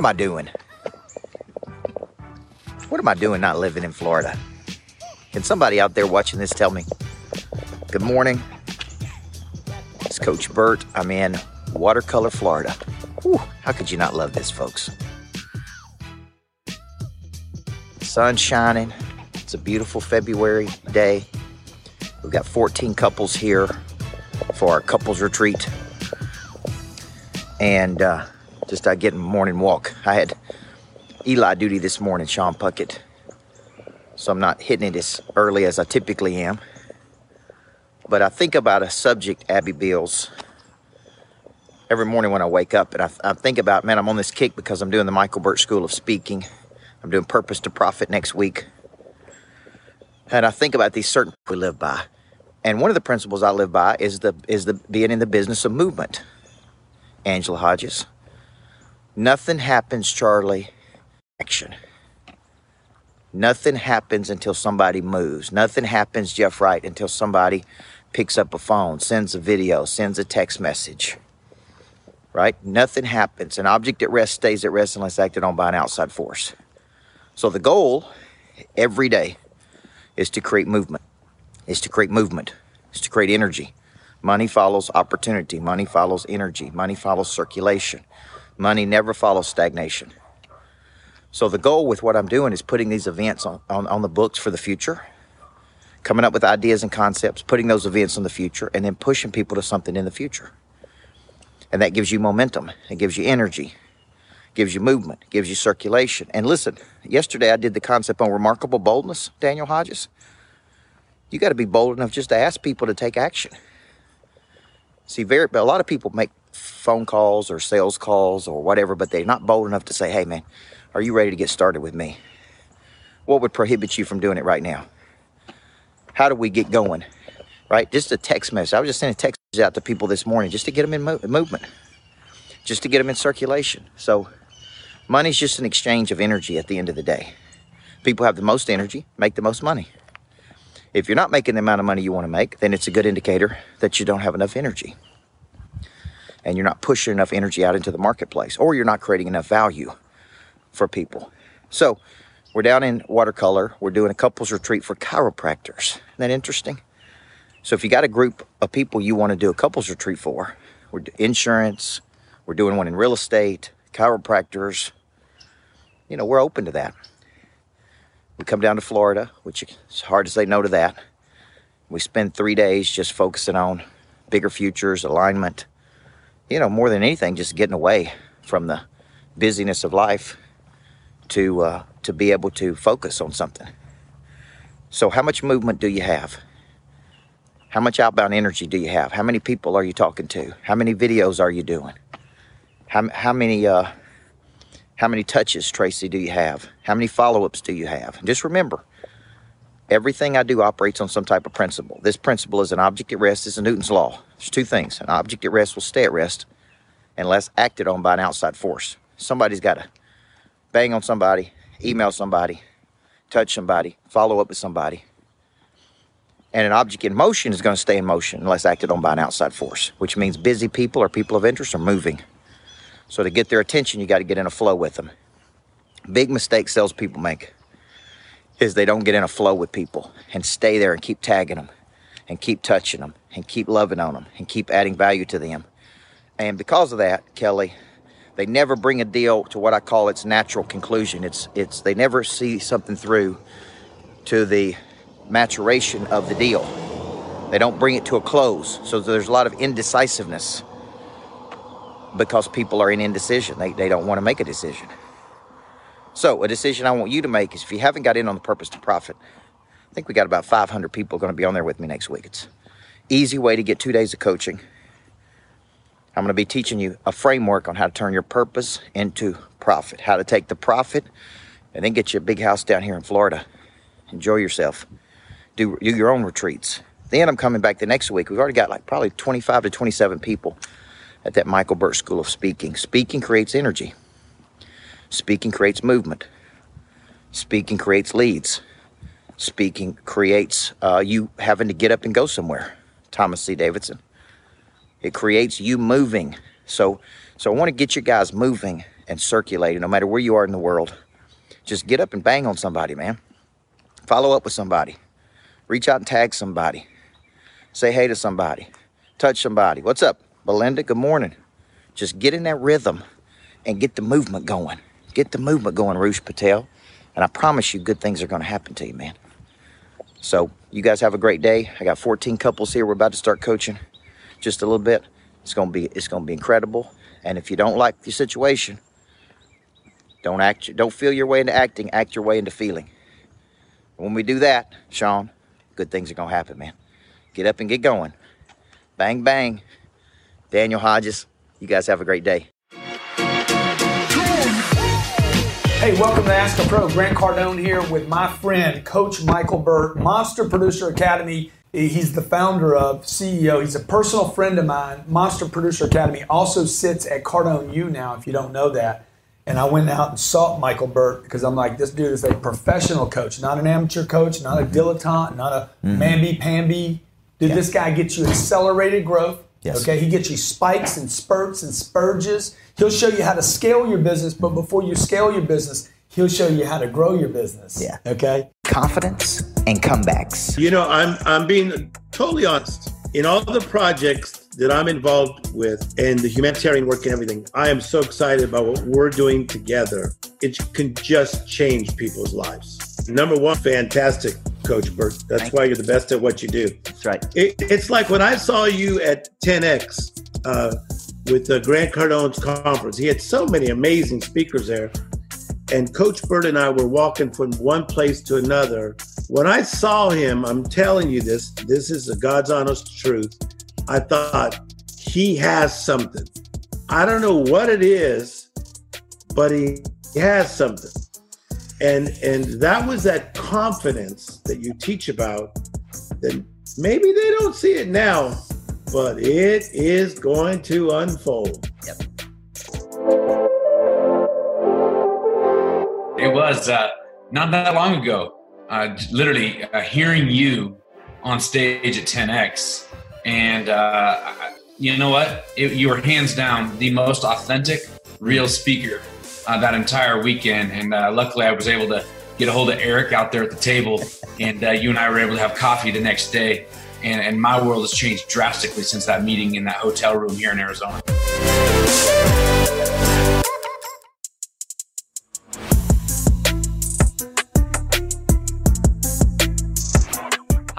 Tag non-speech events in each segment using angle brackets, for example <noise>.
am I doing? What am I doing not living in Florida? Can somebody out there watching this tell me? Good morning. It's Coach Burt. I'm in Watercolor, Florida. Whew, how could you not love this, folks? Sun shining. It's a beautiful February day. We've got 14 couples here for our couples retreat. And uh, just out getting morning walk. I had Eli duty this morning, Sean Puckett. So I'm not hitting it as early as I typically am. But I think about a subject, Abby Bills, every morning when I wake up. And I, I think about, man, I'm on this kick because I'm doing the Michael Burt School of Speaking. I'm doing Purpose to Profit next week. And I think about these certain we live by. And one of the principles I live by is the is the being in the business of movement. Angela Hodges. Nothing happens, Charlie. Action. Nothing happens until somebody moves. Nothing happens, Jeff Wright, until somebody picks up a phone, sends a video, sends a text message. Right? Nothing happens. An object at rest stays at rest unless acted on by an outside force. So the goal every day is to create movement, is to create movement, is to create energy. Money follows opportunity. Money follows energy. Money follows circulation. Money never follows stagnation. So the goal with what I'm doing is putting these events on, on, on, the books for the future, coming up with ideas and concepts, putting those events in the future, and then pushing people to something in the future. And that gives you momentum. It gives you energy gives you movement, gives you circulation. And listen, yesterday I did the concept on remarkable boldness, Daniel Hodges. You got to be bold enough just to ask people to take action. See, very a lot of people make phone calls or sales calls or whatever, but they're not bold enough to say, "Hey, man, are you ready to get started with me?" What would prohibit you from doing it right now? How do we get going? Right? Just a text message. I was just sending text out to people this morning just to get them in mo- movement, just to get them in circulation. So Money's just an exchange of energy at the end of the day. People have the most energy, make the most money. If you're not making the amount of money you want to make, then it's a good indicator that you don't have enough energy. And you're not pushing enough energy out into the marketplace, or you're not creating enough value for people. So, we're down in watercolor. We're doing a couples retreat for chiropractors. Isn't that interesting? So, if you got a group of people you want to do a couples retreat for, we're insurance, we're doing one in real estate, chiropractors, you know, we're open to that. We come down to Florida, which it's hard to say no to that. We spend three days just focusing on bigger futures, alignment, you know, more than anything, just getting away from the busyness of life to uh, to be able to focus on something. So, how much movement do you have? How much outbound energy do you have? How many people are you talking to? How many videos are you doing? How, how many uh, how many touches, Tracy, do you have? How many follow ups do you have? And just remember, everything I do operates on some type of principle. This principle is an object at rest, is a Newton's law. There's two things an object at rest will stay at rest unless acted on by an outside force. Somebody's got to bang on somebody, email somebody, touch somebody, follow up with somebody. And an object in motion is going to stay in motion unless acted on by an outside force, which means busy people or people of interest are moving. So to get their attention, you got to get in a flow with them. Big mistake salespeople make is they don't get in a flow with people and stay there and keep tagging them and keep touching them and keep loving on them and keep adding value to them. And because of that, Kelly, they never bring a deal to what I call its natural conclusion. It's it's they never see something through to the maturation of the deal. They don't bring it to a close. So there's a lot of indecisiveness because people are in indecision. They, they don't want to make a decision. So, a decision I want you to make is if you haven't got in on the purpose to profit, I think we got about 500 people going to be on there with me next week. It's easy way to get two days of coaching. I'm going to be teaching you a framework on how to turn your purpose into profit, how to take the profit and then get you a big house down here in Florida. Enjoy yourself. Do, do your own retreats. Then I'm coming back the next week. We've already got like probably 25 to 27 people at that Michael Burt School of Speaking. Speaking creates energy. Speaking creates movement. Speaking creates leads. Speaking creates uh, you having to get up and go somewhere. Thomas C. Davidson. It creates you moving. So, so I want to get you guys moving and circulating, no matter where you are in the world. Just get up and bang on somebody, man. Follow up with somebody. Reach out and tag somebody. Say hey to somebody. Touch somebody. What's up, Belinda? Good morning. Just get in that rhythm and get the movement going. Get the movement going, Roosh Patel. And I promise you, good things are going to happen to you, man. So, you guys have a great day. I got 14 couples here. We're about to start coaching just a little bit. It's going to be it's going to be incredible. And if you don't like the situation, don't act don't feel your way into acting, act your way into feeling. When we do that, Sean, good things are going to happen, man. Get up and get going. Bang bang. Daniel Hodges, you guys have a great day. Hey, welcome to Ask a Pro. Grant Cardone here with my friend, Coach Michael Burt, Monster Producer Academy. He's the founder of CEO. He's a personal friend of mine. Monster Producer Academy also sits at Cardone U now, if you don't know that. And I went out and sought Michael Burt because I'm like, this dude is a professional coach, not an amateur coach, not a dilettante, not a mm-hmm. mamby-pamby. Dude, this guy gets you accelerated growth. Yes. Okay, he gets you spikes and spurts and spurges. He'll show you how to scale your business, but before you scale your business, he'll show you how to grow your business. Yeah. Okay. Confidence and comebacks. You know, I'm I'm being totally honest. In all the projects that I'm involved with and the humanitarian work and everything, I am so excited about what we're doing together. It can just change people's lives. Number one, fantastic, Coach Burt. That's Thank why you're the best at what you do. That's right. It, it's like when I saw you at 10X uh, with the Grant Cardone's conference. He had so many amazing speakers there. And Coach Burt and I were walking from one place to another. When I saw him, I'm telling you this, this is the God's honest truth. I thought he has something. I don't know what it is, but he has something. And and that was that confidence that you teach about that maybe they don't see it now, but it is going to unfold. Yep. It was uh, not that long ago. Uh, literally uh, hearing you on stage at 10x and uh, you know what? It, you were hands down the most authentic, real speaker uh, that entire weekend. And uh, luckily, I was able to get a hold of Eric out there at the table, <laughs> and uh, you and I were able to have coffee the next day. And, and my world has changed drastically since that meeting in that hotel room here in Arizona.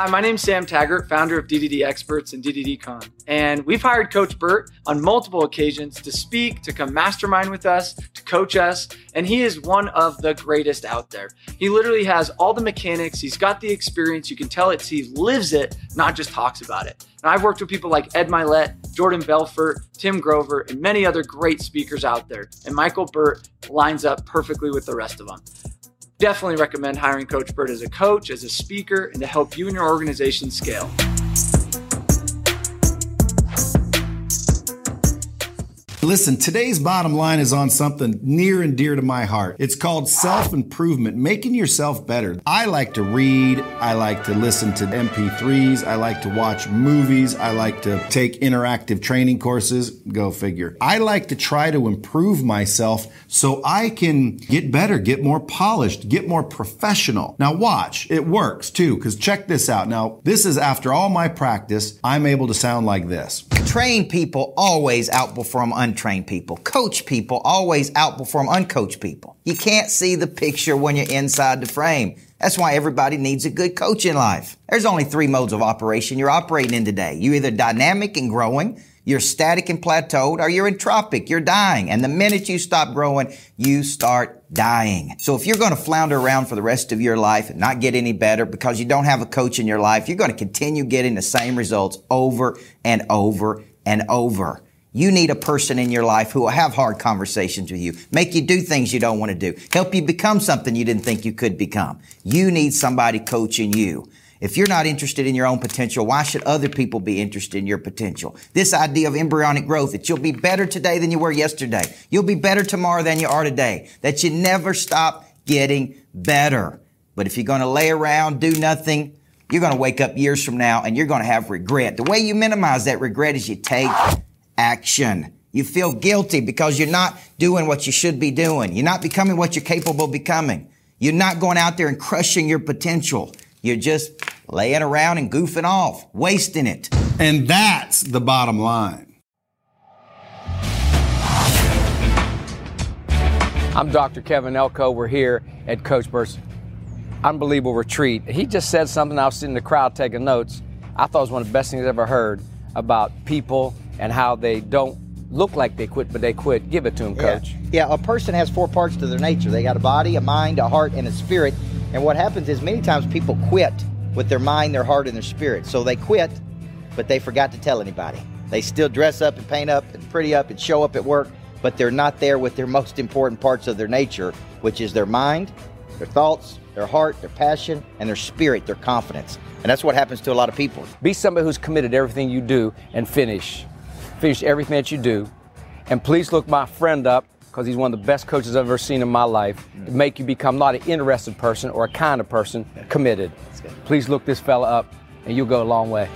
Hi, my name's Sam Taggart, founder of D2D Experts and D2DCon. And we've hired Coach Burt on multiple occasions to speak, to come mastermind with us, to coach us. And he is one of the greatest out there. He literally has all the mechanics, he's got the experience. You can tell it, he lives it, not just talks about it. And I've worked with people like Ed Mylett, Jordan Belfort, Tim Grover, and many other great speakers out there. And Michael Burt lines up perfectly with the rest of them definitely recommend hiring Coach Burt as a coach, as a speaker, and to help you and your organization scale. Listen, today's bottom line is on something near and dear to my heart. It's called self improvement, making yourself better. I like to read, I like to listen to MP3s, I like to watch movies, I like to take interactive training courses. Go figure. I like to try to improve myself so I can get better, get more polished, get more professional. Now, watch, it works too, because check this out. Now, this is after all my practice, I'm able to sound like this. Train people always outperform untrained people. Coach people always outperform uncoached people. You can't see the picture when you're inside the frame. That's why everybody needs a good coach in life. There's only three modes of operation you're operating in today. You're either dynamic and growing, you're static and plateaued, or you're entropic, you're dying. And the minute you stop growing, you start dying. So if you're going to flounder around for the rest of your life and not get any better because you don't have a coach in your life, you're going to continue getting the same results over and over and over. You need a person in your life who will have hard conversations with you, make you do things you don't want to do, help you become something you didn't think you could become. You need somebody coaching you. If you're not interested in your own potential, why should other people be interested in your potential? This idea of embryonic growth, that you'll be better today than you were yesterday. You'll be better tomorrow than you are today. That you never stop getting better. But if you're going to lay around, do nothing, you're going to wake up years from now and you're going to have regret. The way you minimize that regret is you take action. You feel guilty because you're not doing what you should be doing. You're not becoming what you're capable of becoming. You're not going out there and crushing your potential. You're just laying around and goofing off, wasting it. And that's the bottom line. I'm Dr. Kevin Elko. We're here at Coach Burt's unbelievable retreat. He just said something. I was sitting in the crowd taking notes. I thought it was one of the best things I've ever heard about people and how they don't look like they quit, but they quit. Give it to them, Coach. Yeah. yeah, a person has four parts to their nature. They got a body, a mind, a heart, and a spirit. And what happens is many times people quit with their mind, their heart, and their spirit. So they quit, but they forgot to tell anybody. They still dress up and paint up and pretty up and show up at work, but they're not there with their most important parts of their nature, which is their mind, their thoughts, their heart, their passion, and their spirit, their confidence. And that's what happens to a lot of people. Be somebody who's committed everything you do and finish. Finish everything that you do. And please look my friend up because he's one of the best coaches I've ever seen in my life to make you become not an interested person or a kind of person, committed. Please look this fella up and you'll go a long way.